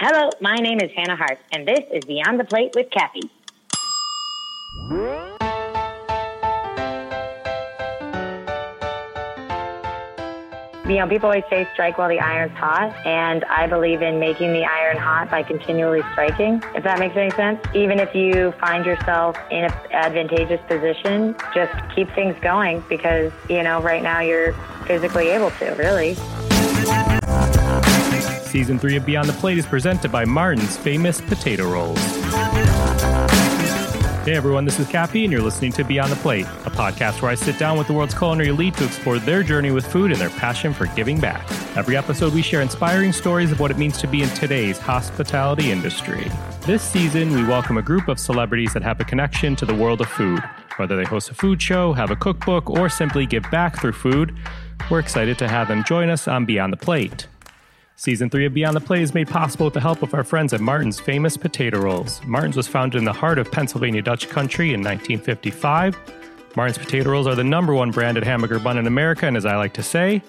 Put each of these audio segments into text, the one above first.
Hello, my name is Hannah Hart, and this is Beyond the Plate with Cappy. You know, people always say strike while the iron's hot, and I believe in making the iron hot by continually striking, if that makes any sense. Even if you find yourself in an advantageous position, just keep things going because, you know, right now you're physically able to, really. Season 3 of Beyond the Plate is presented by Martin's Famous Potato Rolls. Hey everyone, this is Cappy, and you're listening to Beyond the Plate, a podcast where I sit down with the world's culinary elite to explore their journey with food and their passion for giving back. Every episode, we share inspiring stories of what it means to be in today's hospitality industry. This season, we welcome a group of celebrities that have a connection to the world of food. Whether they host a food show, have a cookbook, or simply give back through food, we're excited to have them join us on Beyond the Plate. Season 3 of Beyond the Plate is made possible with the help of our friends at Martin's Famous Potato Rolls. Martin's was founded in the heart of Pennsylvania Dutch country in 1955. Martin's Potato Rolls are the number one branded hamburger bun in America, and as I like to say,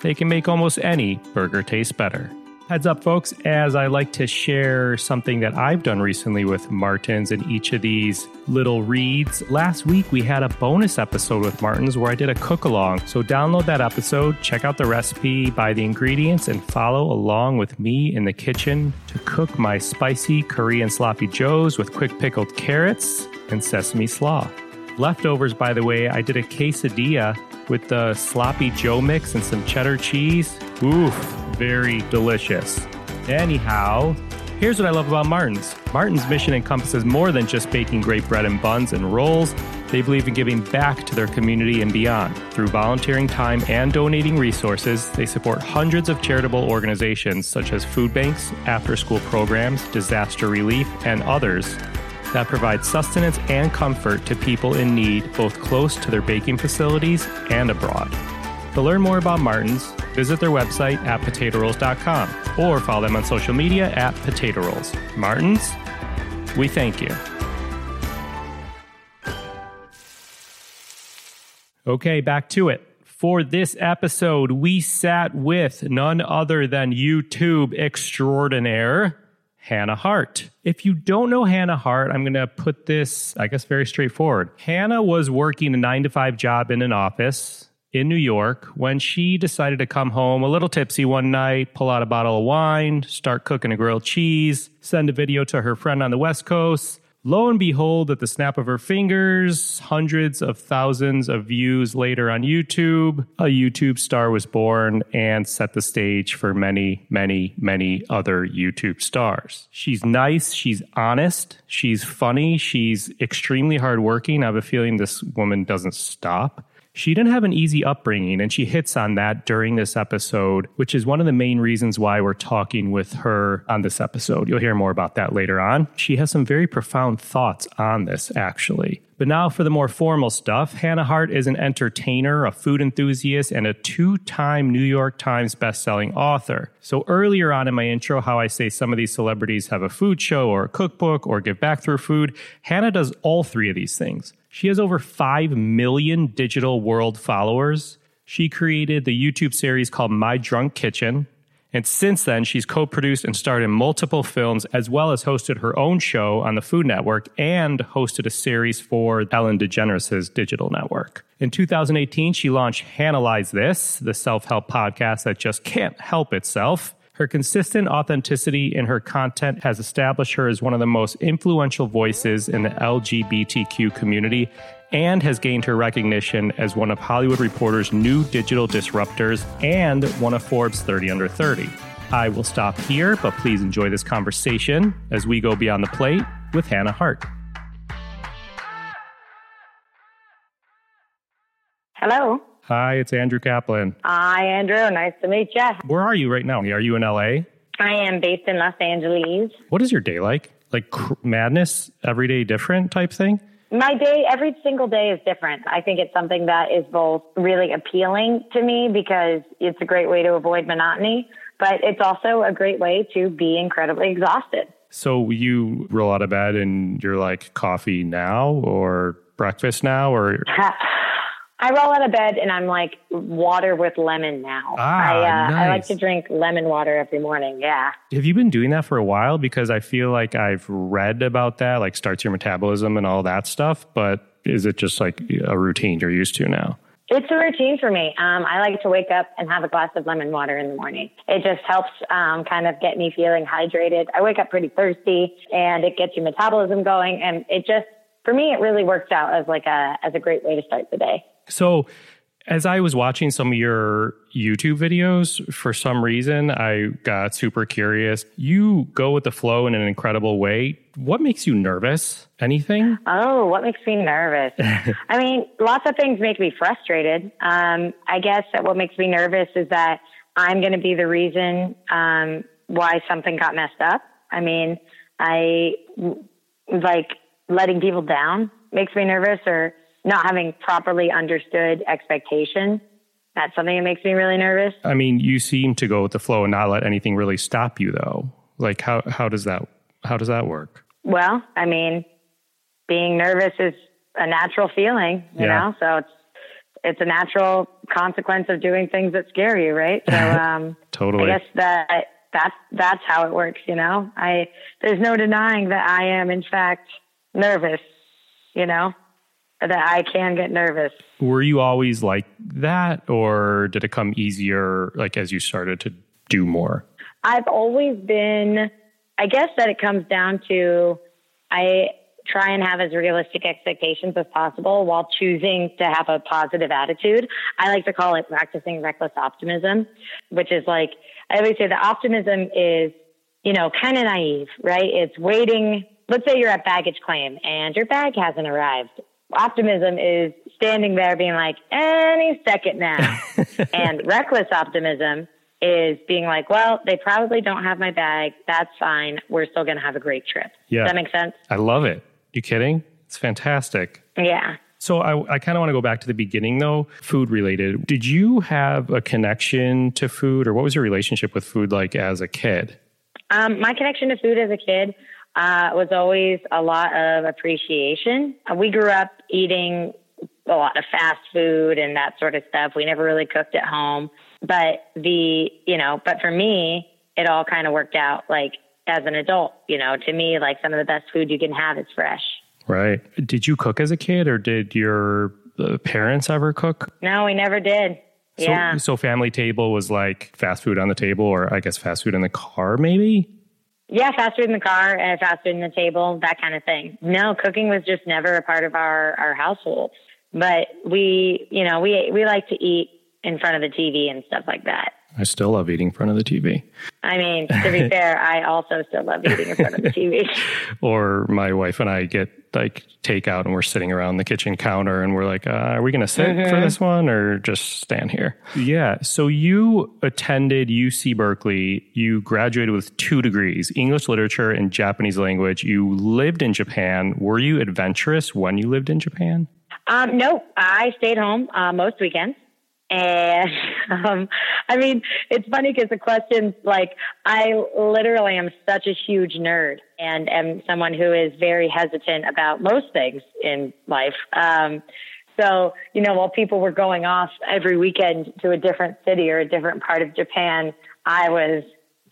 they can make almost any burger taste better. Heads up, folks, as I like to share something that I've done recently with Martins in each of these little reads. Last week, we had a bonus episode with Martins where I did a cook along. So, download that episode, check out the recipe, buy the ingredients, and follow along with me in the kitchen to cook my spicy Korean sloppy joes with quick pickled carrots and sesame slaw. Leftovers, by the way, I did a quesadilla with the sloppy joe mix and some cheddar cheese. Oof, very delicious. Anyhow, here's what I love about Martin's. Martin's mission encompasses more than just baking great bread and buns and rolls. They believe in giving back to their community and beyond. Through volunteering time and donating resources, they support hundreds of charitable organizations such as food banks, after school programs, disaster relief, and others that provides sustenance and comfort to people in need both close to their baking facilities and abroad. To learn more about Martin's, visit their website at potatorolls.com or follow them on social media at potato rolls. Martin's, we thank you. Okay, back to it. For this episode, we sat with none other than YouTube extraordinaire, Hannah Hart. If you don't know Hannah Hart, I'm going to put this, I guess, very straightforward. Hannah was working a nine to five job in an office in New York when she decided to come home a little tipsy one night, pull out a bottle of wine, start cooking a grilled cheese, send a video to her friend on the West Coast. Lo and behold, at the snap of her fingers, hundreds of thousands of views later on YouTube, a YouTube star was born and set the stage for many, many, many other YouTube stars. She's nice, she's honest, she's funny, she's extremely hardworking. I have a feeling this woman doesn't stop. She didn't have an easy upbringing, and she hits on that during this episode, which is one of the main reasons why we're talking with her on this episode. You'll hear more about that later on. She has some very profound thoughts on this, actually. But now for the more formal stuff. Hannah Hart is an entertainer, a food enthusiast, and a two time New York Times bestselling author. So earlier on in my intro, how I say some of these celebrities have a food show or a cookbook or give back through food, Hannah does all three of these things. She has over 5 million digital world followers. She created the YouTube series called My Drunk Kitchen. And since then, she's co produced and starred in multiple films, as well as hosted her own show on the Food Network and hosted a series for Ellen DeGeneres' digital network. In 2018, she launched Hannahlyze This, the self help podcast that just can't help itself. Her consistent authenticity in her content has established her as one of the most influential voices in the LGBTQ community and has gained her recognition as one of Hollywood Reporter's new digital disruptors and one of Forbes 30 Under 30. I will stop here, but please enjoy this conversation as we go beyond the plate with Hannah Hart. Hello. Hi, it's Andrew Kaplan. Hi, Andrew. Nice to meet you. Where are you right now? Are you in LA? I am based in Los Angeles. What is your day like? Like cr- madness, every day different type thing? My day, every single day is different. I think it's something that is both really appealing to me because it's a great way to avoid monotony, but it's also a great way to be incredibly exhausted. So you roll out of bed and you're like, coffee now or breakfast now or I roll out of bed and I'm like water with lemon now. Ah, I, uh, nice. I like to drink lemon water every morning. Yeah. Have you been doing that for a while? Because I feel like I've read about that, like starts your metabolism and all that stuff. But is it just like a routine you're used to now? It's a routine for me. Um, I like to wake up and have a glass of lemon water in the morning. It just helps um, kind of get me feeling hydrated. I wake up pretty thirsty, and it gets your metabolism going, and it just for me it really works out as like a as a great way to start the day. So, as I was watching some of your YouTube videos, for some reason, I got super curious. You go with the flow in an incredible way. What makes you nervous? Anything? Oh, what makes me nervous? I mean, lots of things make me frustrated. Um, I guess that what makes me nervous is that I'm going to be the reason um, why something got messed up. I mean, I like letting people down makes me nervous, or not having properly understood expectation. That's something that makes me really nervous. I mean, you seem to go with the flow and not let anything really stop you, though. Like, how how does that how does that work? Well, I mean, being nervous is a natural feeling, you Yeah. know, so it's it's a natural consequence of doing things that scare you, right? So um Totally. I guess that that's that's how it works, you know. I there's no denying that I am in fact nervous, you know, that I can get nervous. Were you always like that, or did it come easier, like as you started to do more? I've always been, I guess that it comes down to I try and have as realistic expectations as possible while choosing to have a positive attitude. I like to call it practicing reckless optimism, which is like, I always say the optimism is, you know, kind of naive, right? It's waiting. Let's say you're at baggage claim and your bag hasn't arrived. Optimism is standing there being like, any second now. and reckless optimism is being like, well, they probably don't have my bag. That's fine. We're still going to have a great trip. Yeah. Does that makes sense? I love it. You kidding? It's fantastic. Yeah. So I, I kind of want to go back to the beginning though, food related. Did you have a connection to food or what was your relationship with food like as a kid? Um, my connection to food as a kid uh, was always a lot of appreciation. We grew up eating a lot of fast food and that sort of stuff. We never really cooked at home. But the, you know, but for me, it all kind of worked out like as an adult, you know, to me, like some of the best food you can have is fresh. Right. Did you cook as a kid or did your uh, parents ever cook? No, we never did. So, yeah. so family table was like fast food on the table or I guess fast food in the car maybe? Yeah, fast food in the car uh, food in the table, that kind of thing. No, cooking was just never a part of our, our household. But we, you know, we we like to eat in front of the TV and stuff like that. I still love eating in front of the TV. I mean, to be fair, I also still love eating in front of the TV. Or my wife and I get like takeout and we're sitting around the kitchen counter and we're like, uh, are we going to sit for this one or just stand here? Yeah. So you attended UC Berkeley. You graduated with two degrees, English literature and Japanese language. You lived in Japan. Were you adventurous when you lived in Japan? Um, no, I stayed home uh, most weekends. And um, I mean, it's funny because the questions like I literally am such a huge nerd and am someone who is very hesitant about most things in life. Um, so, you know, while people were going off every weekend to a different city or a different part of Japan, I was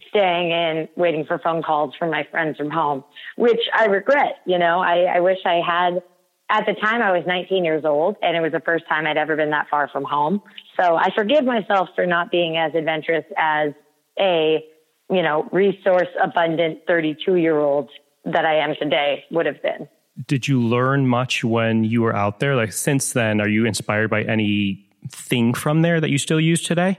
staying in, waiting for phone calls from my friends from home, which I regret. You know, I, I wish I had at the time I was 19 years old and it was the first time I'd ever been that far from home. So I forgive myself for not being as adventurous as a, you know, resource abundant 32 year old that I am today would have been. Did you learn much when you were out there? Like since then, are you inspired by any thing from there that you still use today?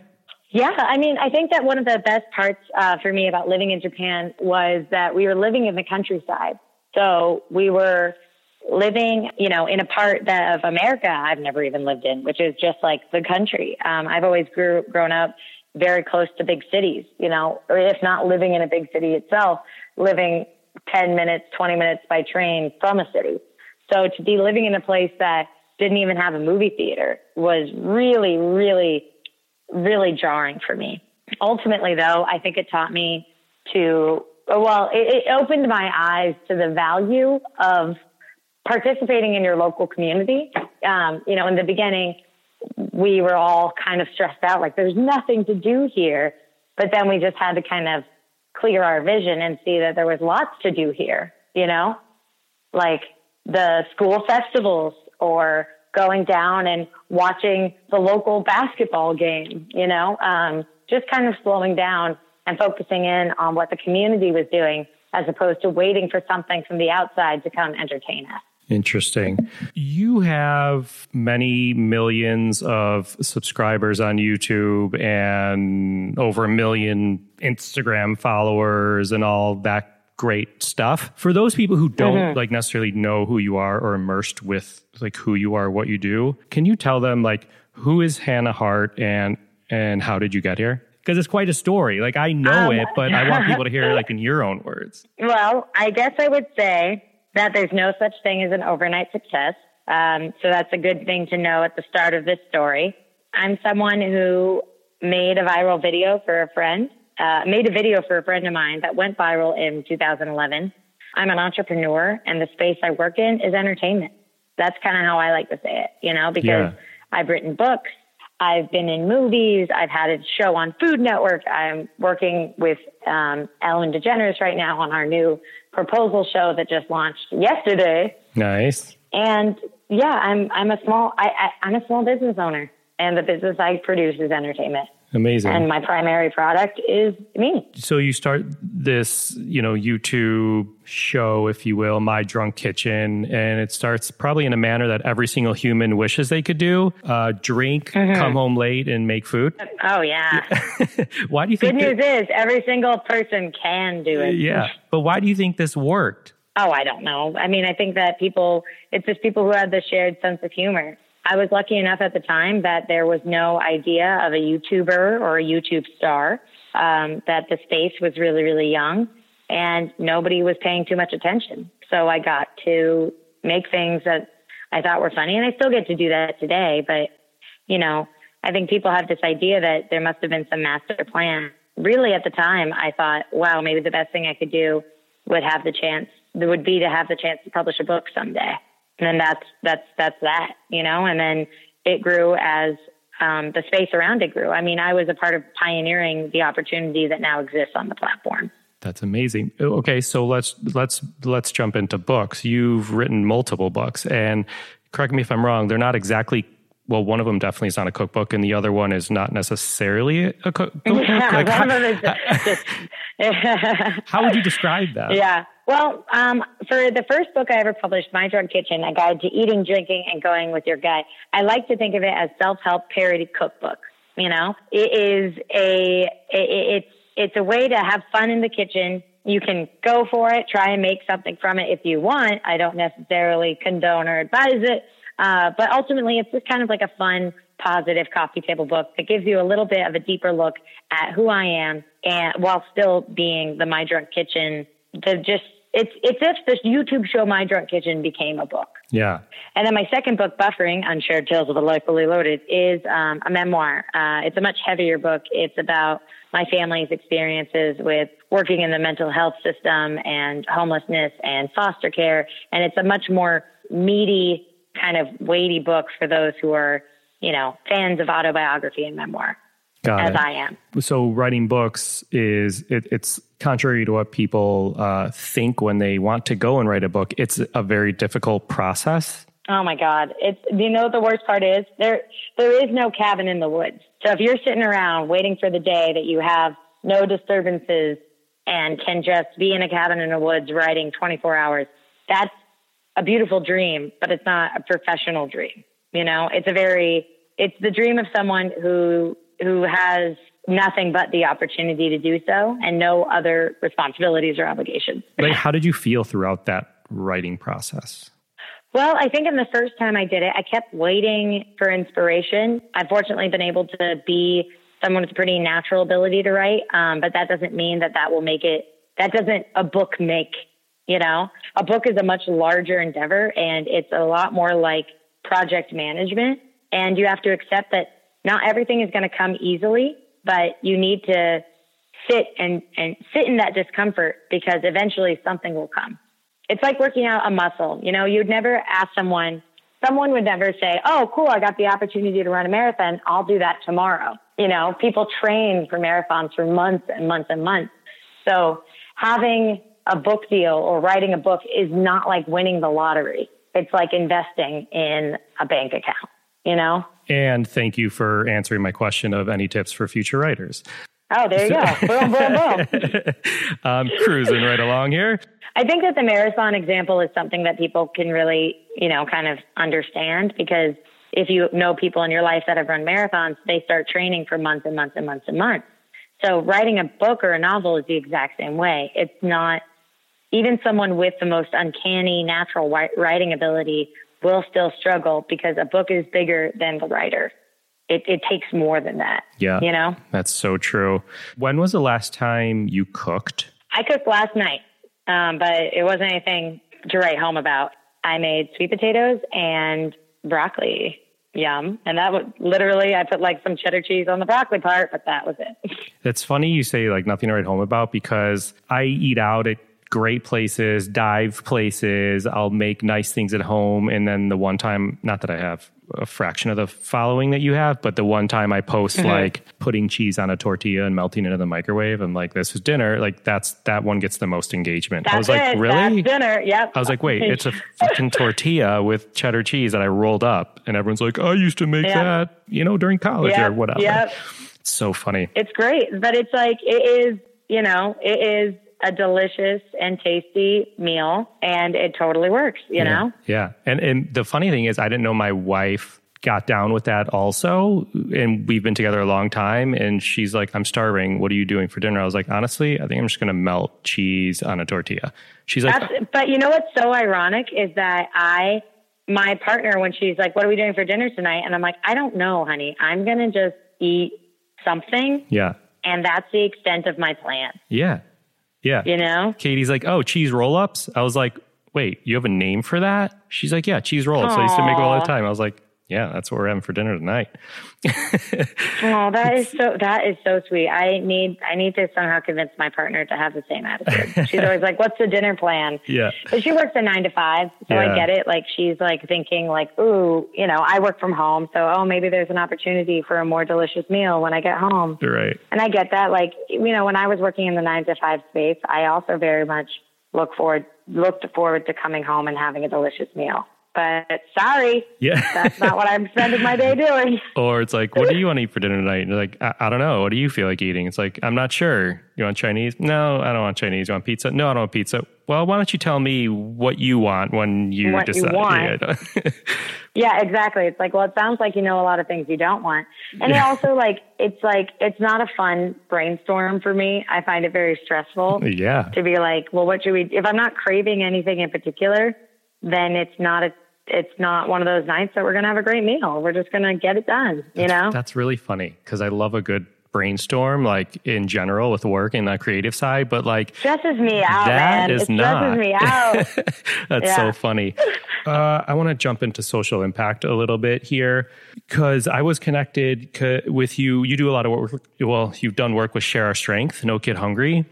Yeah, I mean, I think that one of the best parts uh, for me about living in Japan was that we were living in the countryside. So we were living, you know, in a part of America I've never even lived in, which is just like the country. Um, I've always grew grown up very close to big cities, you know, or if not living in a big city itself, living 10 minutes, 20 minutes by train from a city. So to be living in a place that didn't even have a movie theater was really, really, really jarring for me. Ultimately, though, I think it taught me to, well, it, it opened my eyes to the value of participating in your local community. Um, you know, in the beginning, we were all kind of stressed out, like there's nothing to do here. But then we just had to kind of clear our vision and see that there was lots to do here, you know, like the school festivals or going down and watching the local basketball game, you know, um, just kind of slowing down and focusing in on what the community was doing as opposed to waiting for something from the outside to come entertain us. Interesting. You have many millions of subscribers on YouTube and over a million Instagram followers and all that great stuff. For those people who don't mm-hmm. like necessarily know who you are or immersed with like who you are, what you do, can you tell them like who is Hannah Hart and and how did you get here? Because it's quite a story. Like I know um, it, but I want people to hear it like in your own words. Well, I guess I would say that there's no such thing as an overnight success. Um, so that's a good thing to know at the start of this story. I'm someone who made a viral video for a friend, uh, made a video for a friend of mine that went viral in 2011. I'm an entrepreneur and the space I work in is entertainment. That's kind of how I like to say it, you know, because yeah. I've written books. I've been in movies. I've had a show on Food Network. I'm working with um, Ellen DeGeneres right now on our new proposal show that just launched yesterday. Nice. And yeah, I'm I'm a small I, I I'm a small business owner, and the business I produce is entertainment. Amazing. And my primary product is me. So you start this, you know, YouTube show, if you will, My Drunk Kitchen, and it starts probably in a manner that every single human wishes they could do: uh, drink, mm-hmm. come home late, and make food. Oh yeah. why do you think? Good news is every single person can do it. Yeah, but why do you think this worked? Oh, I don't know. I mean, I think that people, it's just people who have the shared sense of humor. I was lucky enough at the time that there was no idea of a YouTuber or a YouTube star, um, that the space was really, really young and nobody was paying too much attention. So I got to make things that I thought were funny and I still get to do that today. But, you know, I think people have this idea that there must have been some master plan. Really at the time, I thought, wow, maybe the best thing I could do would have the chance, would be to have the chance to publish a book someday and then that's that's that's that you know and then it grew as um, the space around it grew i mean i was a part of pioneering the opportunity that now exists on the platform that's amazing okay so let's let's let's jump into books you've written multiple books and correct me if i'm wrong they're not exactly well, one of them definitely is not a cookbook, and the other one is not necessarily a cookbook. Yeah, like, how, of them is just, how would you describe that? Yeah. Well, um, for the first book I ever published, My Drunk Kitchen, a guide to eating, drinking, and going with your gut, I like to think of it as self-help parody cookbook. You know, it is a, it, it's, it's a way to have fun in the kitchen. You can go for it, try and make something from it if you want. I don't necessarily condone or advise it uh, but ultimately, it's just kind of like a fun, positive coffee table book that gives you a little bit of a deeper look at who I am, and while still being the My Drunk Kitchen. The just it's it's if the YouTube show My Drunk Kitchen became a book. Yeah. And then my second book, Buffering: Unshared Tales of a Life Fully Loaded, is um, a memoir. Uh, it's a much heavier book. It's about my family's experiences with working in the mental health system and homelessness and foster care, and it's a much more meaty kind of weighty book for those who are, you know, fans of autobiography and memoir. Got as it. I am. So writing books is it, it's contrary to what people uh, think when they want to go and write a book. It's a very difficult process. Oh my God! It's you know what the worst part is there there is no cabin in the woods. So if you're sitting around waiting for the day that you have no disturbances and can just be in a cabin in the woods writing 24 hours, that's a beautiful dream, but it's not a professional dream. You know, it's a very, it's the dream of someone who, who has nothing but the opportunity to do so and no other responsibilities or obligations. Like, how did you feel throughout that writing process? Well, I think in the first time I did it, I kept waiting for inspiration. I've fortunately been able to be someone with a pretty natural ability to write, um, but that doesn't mean that that will make it. That doesn't a book make you know, a book is a much larger endeavor and it's a lot more like project management. And you have to accept that not everything is going to come easily, but you need to sit and, and sit in that discomfort because eventually something will come. It's like working out a muscle. You know, you'd never ask someone someone would never say, Oh, cool. I got the opportunity to run a marathon. I'll do that tomorrow. You know, people train for marathons for months and months and months. So having a book deal or writing a book is not like winning the lottery. It's like investing in a bank account, you know? And thank you for answering my question of any tips for future writers. Oh, there you go. boom, boom, boom. I'm cruising right along here. I think that the marathon example is something that people can really, you know, kind of understand because if you know people in your life that have run marathons, they start training for months and months and months and months. So writing a book or a novel is the exact same way. It's not even someone with the most uncanny natural writing ability will still struggle because a book is bigger than the writer. It, it takes more than that. Yeah. You know? That's so true. When was the last time you cooked? I cooked last night, um, but it wasn't anything to write home about. I made sweet potatoes and broccoli. Yum. And that was literally, I put like some cheddar cheese on the broccoli part, but that was it. It's funny you say like nothing to write home about because I eat out at great places, dive places. I'll make nice things at home. And then the one time, not that I have a fraction of the following that you have, but the one time I post mm-hmm. like putting cheese on a tortilla and melting it in the microwave, and like this is dinner. Like that's that one gets the most engagement. That's I was like, it. really? That's dinner. Yep. I was like, wait, it's a fucking tortilla with cheddar cheese that I rolled up, and everyone's like, I used to make yep. that, you know, during college yep. or whatever. Yep. It's so funny. It's great, but it's like it is. You know, it is a delicious and tasty meal and it totally works, you yeah, know? Yeah. And and the funny thing is I didn't know my wife got down with that also and we've been together a long time and she's like i'm starving. What are you doing for dinner? I was like honestly i think i'm just going to melt cheese on a tortilla. She's like That's, but you know what's so ironic is that i my partner when she's like what are we doing for dinner tonight? And i'm like i don't know honey. I'm going to just eat something. Yeah. And that's the extent of my plan. Yeah yeah. You know? Katie's like, oh, cheese roll ups. I was like, wait, you have a name for that? She's like, yeah, cheese roll ups. I used to make it all the time. I was like, yeah, that's what we're having for dinner tonight. oh, that is so that is so sweet. I need I need to somehow convince my partner to have the same attitude. She's always like, "What's the dinner plan?" Yeah, but she works a nine to five, so yeah. I get it. Like she's like thinking like, "Ooh, you know, I work from home, so oh, maybe there's an opportunity for a more delicious meal when I get home." Right. And I get that. Like you know, when I was working in the nine to five space, I also very much look forward looked forward to coming home and having a delicious meal but sorry, yeah, that's not what I'm spending my day doing. Or it's like, what do you want to eat for dinner tonight? And you're like, I, I, don't know. What do you feel like eating? It's like, I'm not sure. You want Chinese? No, I don't want Chinese. You want pizza? No, I don't want pizza. Well, why don't you tell me what you want when you what decide? You. Yeah. yeah, exactly. It's like, well, it sounds like you know a lot of things you don't want, and yeah. also like it's like it's not a fun brainstorm for me. I find it very stressful. Yeah, to be like, well, what should we? If I'm not craving anything in particular then it's not a it's not one of those nights that we're going to have a great meal. We're just going to get it done, you that's, know? That's really funny because I love a good brainstorm, like in general with work and the creative side, but like stresses me out. That man. is it not. me out. That's yeah. so funny. Uh, I want to jump into social impact a little bit here because I was connected with you. You do a lot of work. Well, you've done work with Share Our Strength, No Kid Hungry.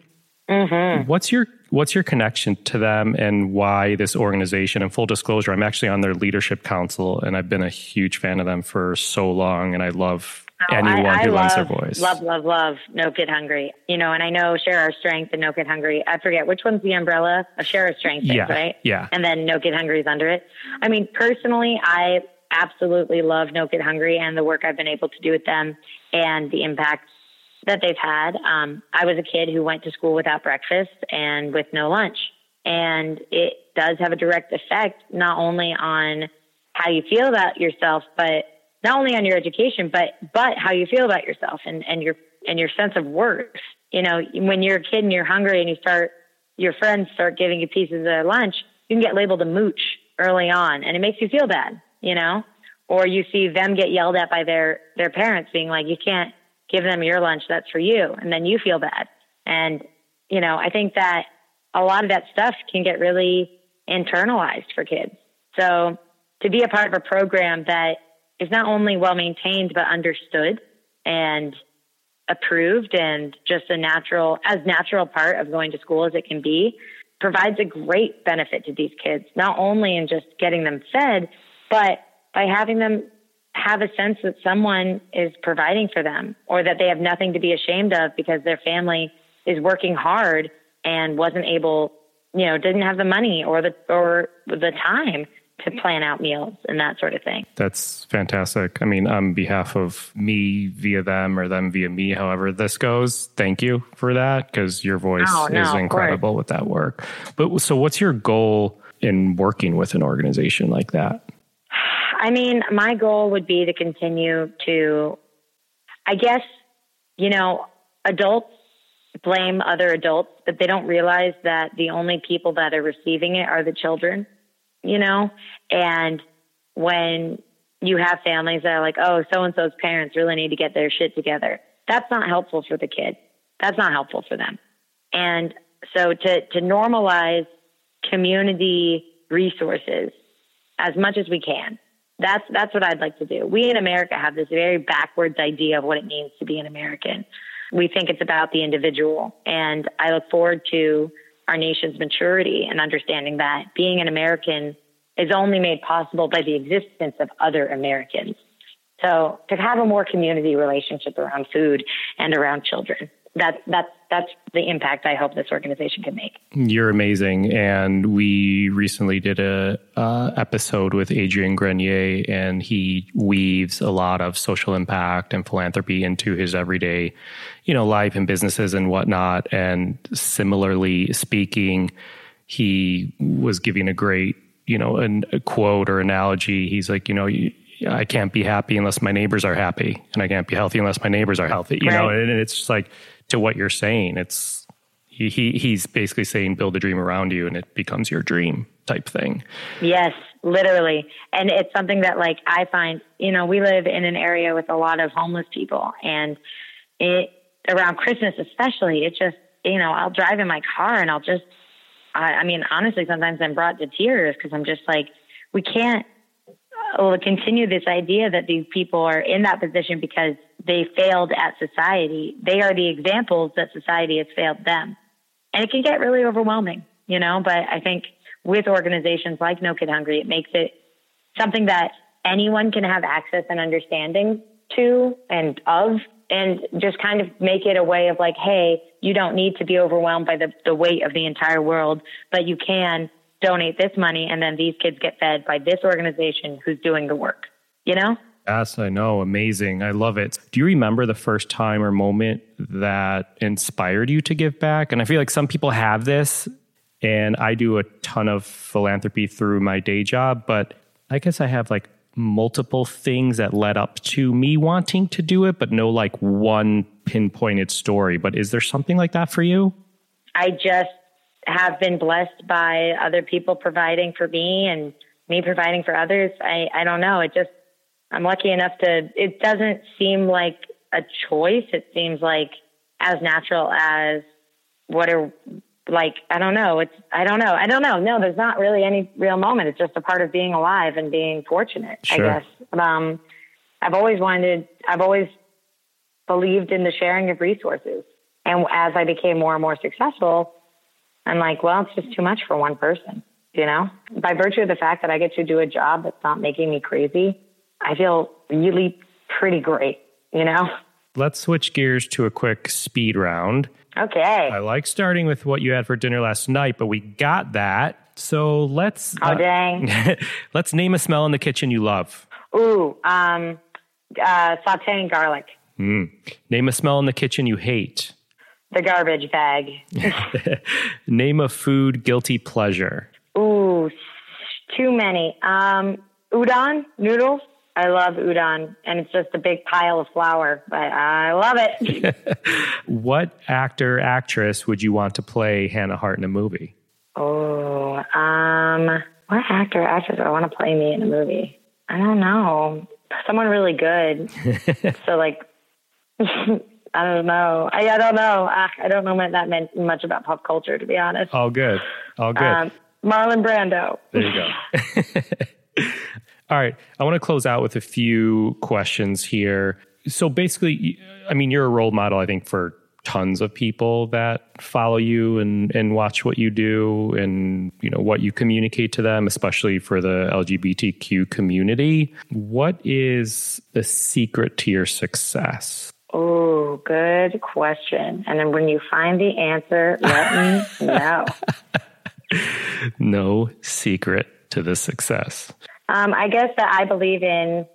Mm-hmm. What's your what's your connection to them and why this organization? And full disclosure, I'm actually on their leadership council, and I've been a huge fan of them for so long, and I love oh, anyone I, I who lends their voice. Love, love, love. No Kid Hungry. You know, and I know Share Our Strength and No Kid Hungry. I forget which one's the umbrella of Share Our Strength, yeah, right? Yeah. And then No Kid Hungry is under it. I mean, personally, I absolutely love No Kid Hungry and the work I've been able to do with them and the impact that they've had. Um, I was a kid who went to school without breakfast and with no lunch. And it does have a direct effect not only on how you feel about yourself, but not only on your education, but but how you feel about yourself and, and your and your sense of worth. You know, when you're a kid and you're hungry and you start your friends start giving you pieces of lunch, you can get labeled a mooch early on and it makes you feel bad, you know? Or you see them get yelled at by their their parents being like, You can't give them your lunch that's for you. And then you feel bad. And you know i think that a lot of that stuff can get really internalized for kids. So to be a part of a program that is not only well maintained but understood and approved and just a natural as natural part of going to school as it can be provides a great benefit to these kids not only in just getting them fed But by having them have a sense that someone is providing for them or that they have nothing to be ashamed of because their family is working hard and wasn't able, you know, didn't have the money or the or the time to plan out meals and that sort of thing. That's fantastic. I mean, on behalf of me via them or them via me, however this goes, thank you for that because your voice Oh, no, is incredible with that work. But so, what's your goal in working with an organization like that? I mean, my goal would be to continue to, I guess, you know, adults blame other adults, but they don't realize that the only people that are receiving it are the children, you know? And when you have families that are like, oh, so and so's parents really need to get their shit together, that's not helpful for the kid. That's not helpful for them. And so to, to normalize community resources as much as we can. That's that's what I'd like to do. We in America have this very backwards idea of what it means to be an American. We think it's about the individual, and I look forward to our nation's maturity and understanding that being an American is only made possible by the existence of other Americans. So to have a more community relationship around food and around children, that that's that's the impact I hope this organization can make. You're amazing, and we recently did a uh, episode with Adrian Grenier, and he weaves a lot of social impact and philanthropy into his everyday, you know, life and businesses and whatnot. And similarly speaking, he was giving a great, you know, an, a quote or analogy. He's like, you know. I can't be happy unless my neighbors are happy, and I can't be healthy unless my neighbors are healthy. You know, and it's just like to what you're saying. It's he, he he's basically saying build a dream around you and it becomes your dream type thing. Yes, literally. And it's something that like I find, you know, we live in an area with a lot of homeless people and it around Christmas especially, it just, you know, I'll drive in my car and I'll just I, I mean, honestly, sometimes I'm brought to tears because I'm just like, we can't uh, continue this idea that these people are in that position because they failed at society. They are the examples that society has failed them. And it can get really overwhelming, you know, but I think with organizations like No Kid Hungry, it makes it something that anyone can have access and understanding to and of and just kind of make it a way of like, hey, you don't need to be overwhelmed by the, the weight of the entire world, but you can donate this money and then these kids get fed by this organization who's doing the work, you know? Yes, I know. Amazing. I love it. Do you remember the first time or moment that inspired you to give back? And I feel like some people have this, and I do a ton of philanthropy through my day job, but I guess I have like multiple things that led up to me wanting to do it, but no like one pinpointed story. But is there something like that for you? I just have been blessed by other people providing for me and me providing for others. I, I don't know. It just, I'm lucky enough to, it doesn't seem like a choice. It seems like as natural as what are like, I don't know. It's, I don't know. I don't know. No, there's not really any real moment. It's just a part of being alive and being fortunate, Sure. I guess. Um, I've always wanted, I've always believed in the sharing of resources. And as I became more and more successful, I'm like, well, it's just too much for one person, you know? By virtue of the fact that I get to do a job that's not making me crazy, I feel really pretty great, you know? Let's switch gears to a quick speed round. Okay. I like starting with what you had for dinner last night, but we got that. So let's Oh, dang. let's name a smell in the kitchen you love. Ooh, um, uh, sauteing garlic, Name a smell in the kitchen you hate. The garbage bag. Name a food guilty pleasure. Ooh, too many. Um, udon, noodles. I love udon, and it's just a big pile of flour, but I love it. What actor actress would you want to play Hannah Hart in a movie? Oh, um, what actor actress would I want to play me in a movie? I don't know. Someone really good. so like, I don't know. I, I don't know. Ah, I don't know that meant much about pop culture, to be honest. All good. All good. Um, Marlon Brando. there you go. All right. I want to close out with a few questions here. So basically, I mean, you're a role model, I think, for tons of people that follow you and, and watch what you do and you know what you communicate to them, especially for the LGBTQ community. What is the secret to your success? Oh, good question. And then when you find the answer, let me know. no secret to the success. Um, I guess that I believe in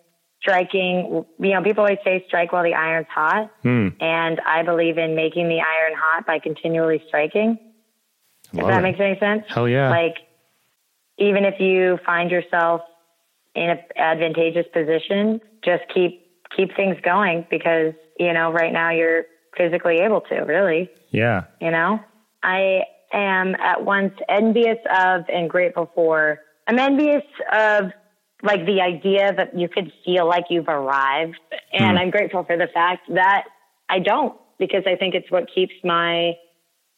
striking. You know, people always say strike while the iron's hot, Hmm. and I believe in making the iron hot by continually striking. If that it. makes any sense. Hell yeah. Like, even if you find yourself in an advantageous position, just keep keep things going because you know right now you're physically able to. Really, yeah. you know, I am at once envious of and grateful for. I'm envious of like the idea that you could feel like you've arrived, and Hmm. I'm grateful for the fact that I don't because I think it's what keeps my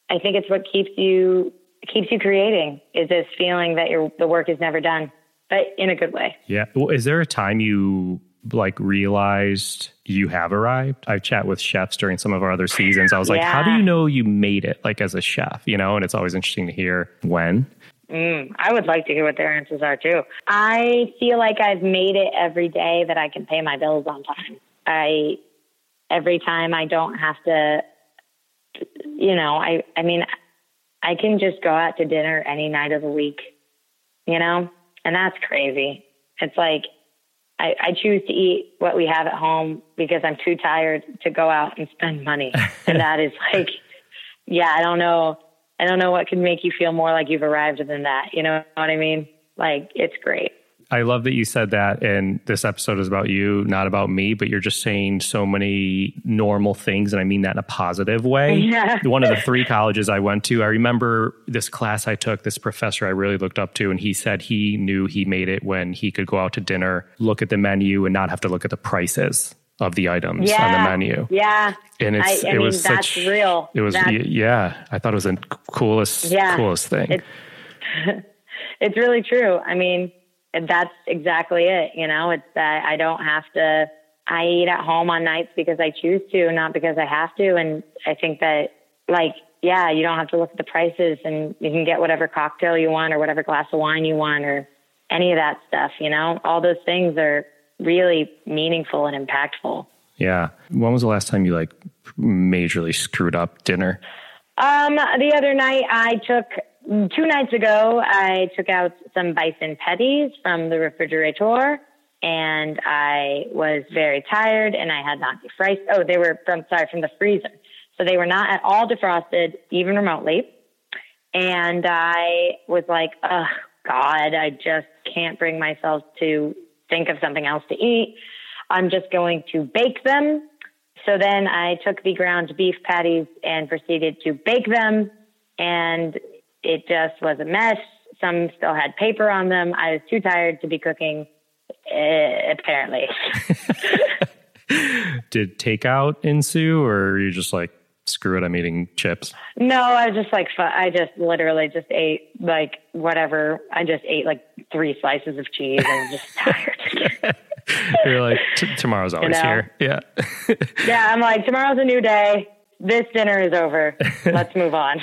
I think it's what keeps you keeps you creating is this feeling that your the work is never done, but in a good way. Yeah. Well, is there a time you like realized you have arrived? I've chat with chefs during some of our other seasons. I was like, how do you know you made it like as a chef, you know? And it's always interesting to hear when. Mm, I would like to hear what their answers are too. I feel like I've made it every day that I can pay my bills on time. I every time I don't have to you know, I I mean I can just go out to dinner any night of the week, you know? And that's crazy. It's like I, I choose to eat what we have at home because I'm too tired to go out and spend money. and that is like yeah, I don't know. I don't know what can make you feel more like you've arrived than that. You know what I mean? Like it's great. I love that you said that. And this episode is about you, not about me, but you're just saying so many normal things. And I mean that in a positive way. Yeah. One of the three colleges I went to, I remember this class I took, this professor I really looked up to, and he said he knew he made it when he could go out to dinner, look at the menu, and not have to look at the prices of the items Yeah. on the menu. Yeah. And it's, I, I it mean, was that's such, real. It was, That's- yeah, I thought it was the coolest, Yeah. coolest thing. It's- it's really true. I mean, that's exactly it. You know, it's that I don't have to, I eat at home on nights because I choose to, not because I have to. And I think that, like, yeah, you don't have to look at the prices and you can get whatever cocktail you want or whatever glass of wine you want or any of that stuff. You know, all those things are really meaningful and impactful. yeah. When was the last time you like majorly screwed up dinner? Um, the other night I took two nights ago I took out some bison patties from the refrigerator and I was very tired and I had not defrosted. Oh, they were from sorry from the freezer, so they were not at all defrosted even remotely. And I was like, oh God, I just can't bring myself to think of something else to eat. I'm just going to bake them. So then I took the ground beef patties and proceeded to bake them. And it just was a mess. Some still had paper on them. I was too tired to be cooking, uh, apparently. Did takeout ensue, or are you just like, screw it, I'm eating chips? no, I was just like, I just literally just ate like whatever. I just ate like three slices of cheese and just tired. You're like, "T- tomorrow's always know. here. Yeah. yeah, I'm like, tomorrow's a new day. This dinner is over. Let's move on.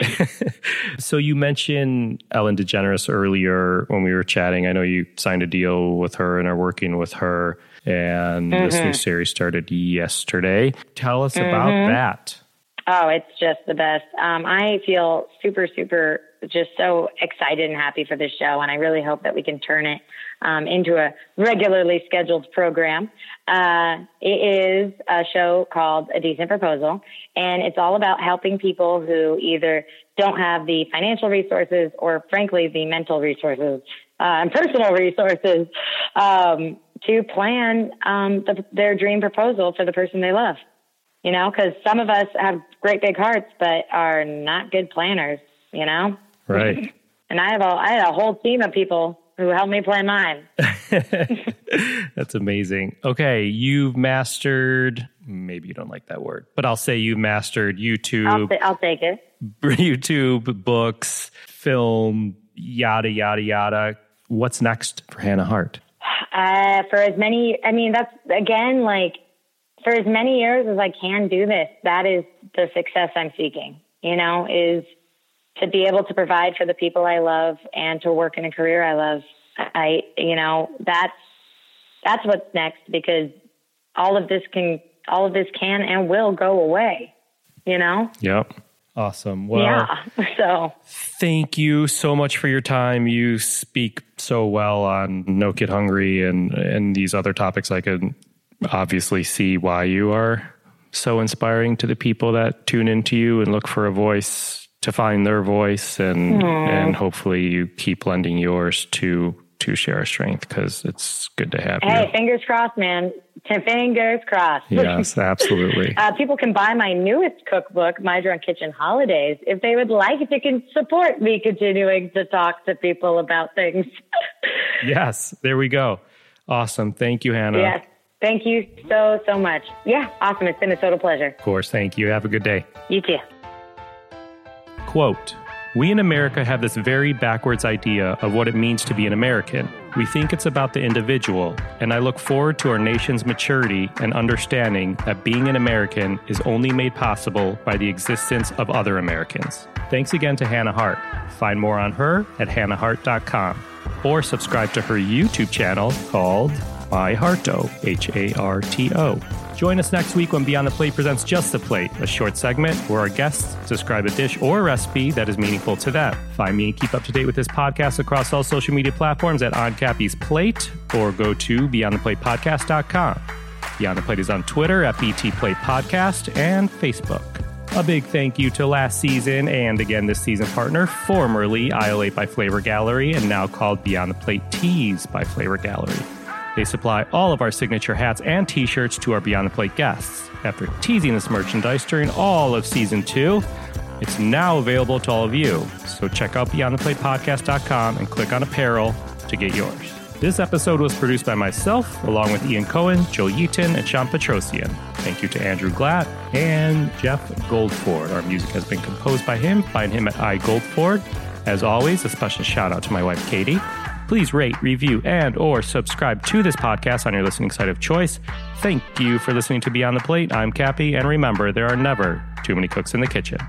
So you mentioned Ellen DeGeneres earlier when we were chatting. I know you signed a deal with her and are working with her, and this Mm-hmm. new series started yesterday. Tell us about that. Oh, it's just the best. Um, I feel super, super, just so excited and happy for this show, and I really hope that we can turn it um, into a regularly scheduled program. Uh, it is a show called A Decent Proposal, and it's all about helping people who either don't have the financial resources or, frankly, the mental resources uh, and personal resources um, to plan um, the, their dream proposal for the person they love you know, because some of us have great big hearts, but are not good planners, you know? Right. And I have a, I had a whole team of people who helped me plan mine. That's amazing. Okay, you've mastered, maybe you don't like that word, but I'll say you've mastered I'll, YouTube, I'll take it. YouTube, books, film, yada, yada, yada. What's next for Hannah Hart? Uh, for as many, I mean, that's again, like for as many years as I can do this, that is the success I'm seeking, you know, is to be able to provide for the people I love and to work in a career I love. I, you know, that's, that's what's next because all of this can, all of this can and will go away, you know? Yep. Awesome. Well, yeah. So thank you so much for your time. You speak so well on No Kid Hungry and and these other topics. I can obviously see why you are so inspiring to the people that tune into you and look for a voice to find their voice and mm. and hopefully you keep lending yours to to share strength because it's good to have hey, you. fingers crossed, man. Fingers crossed. Yes, absolutely. uh, people can buy my newest cookbook, My Drunk Kitchen Holidays, if they would like. If they can support me continuing to talk to people about things. yes, there we go. Awesome. Thank you, Hannah. Yes. Thank you so, so much. Yeah, awesome. It's been a total pleasure. Of course. Thank you. Have a good day. You too. Quote We in America have this very backwards idea of what it means to be an American. We think it's about the individual, and I look forward to our nation's maturity and understanding that being an American is only made possible by the existence of other Americans. Thanks again to Hannah Hart. Find more on her at hannahhart.com or subscribe to her YouTube channel called by Harto, H A R T O. Join us next week when Beyond the Plate presents Just the Plate, a short segment where our guests describe a dish or a recipe that is meaningful to them. Find me and keep up to date with this podcast across all social media platforms at On Cappy's Plate or go to BeyondThePlatePodcast.com. Beyond the Plate is on Twitter at BT Plate Podcast and Facebook. A big thank you to last season and again this season partner, formerly Aisle 8 by Flavor Gallery and now called Beyond the Plate Tees by Flavor Gallery. They supply all of our signature hats and t shirts to our Beyond the Plate guests. After teasing this merchandise during all of season two, it's now available to all of you. So check out BeyondThePlatePodcast.com and click on apparel to get yours. This episode was produced by myself, along with Ian Cohen, Joe Yeaton, and Sean Petrosian. Thank you to Andrew Glatt and Jeff Goldford. Our music has been composed by him. Find him at iGoldford. As always, a special shout out to my wife, Katie. Please rate, review, and or subscribe to this podcast on your listening site of choice. Thank you for listening to Beyond the Plate. I'm Cappy, and remember, there are never too many cooks in the kitchen.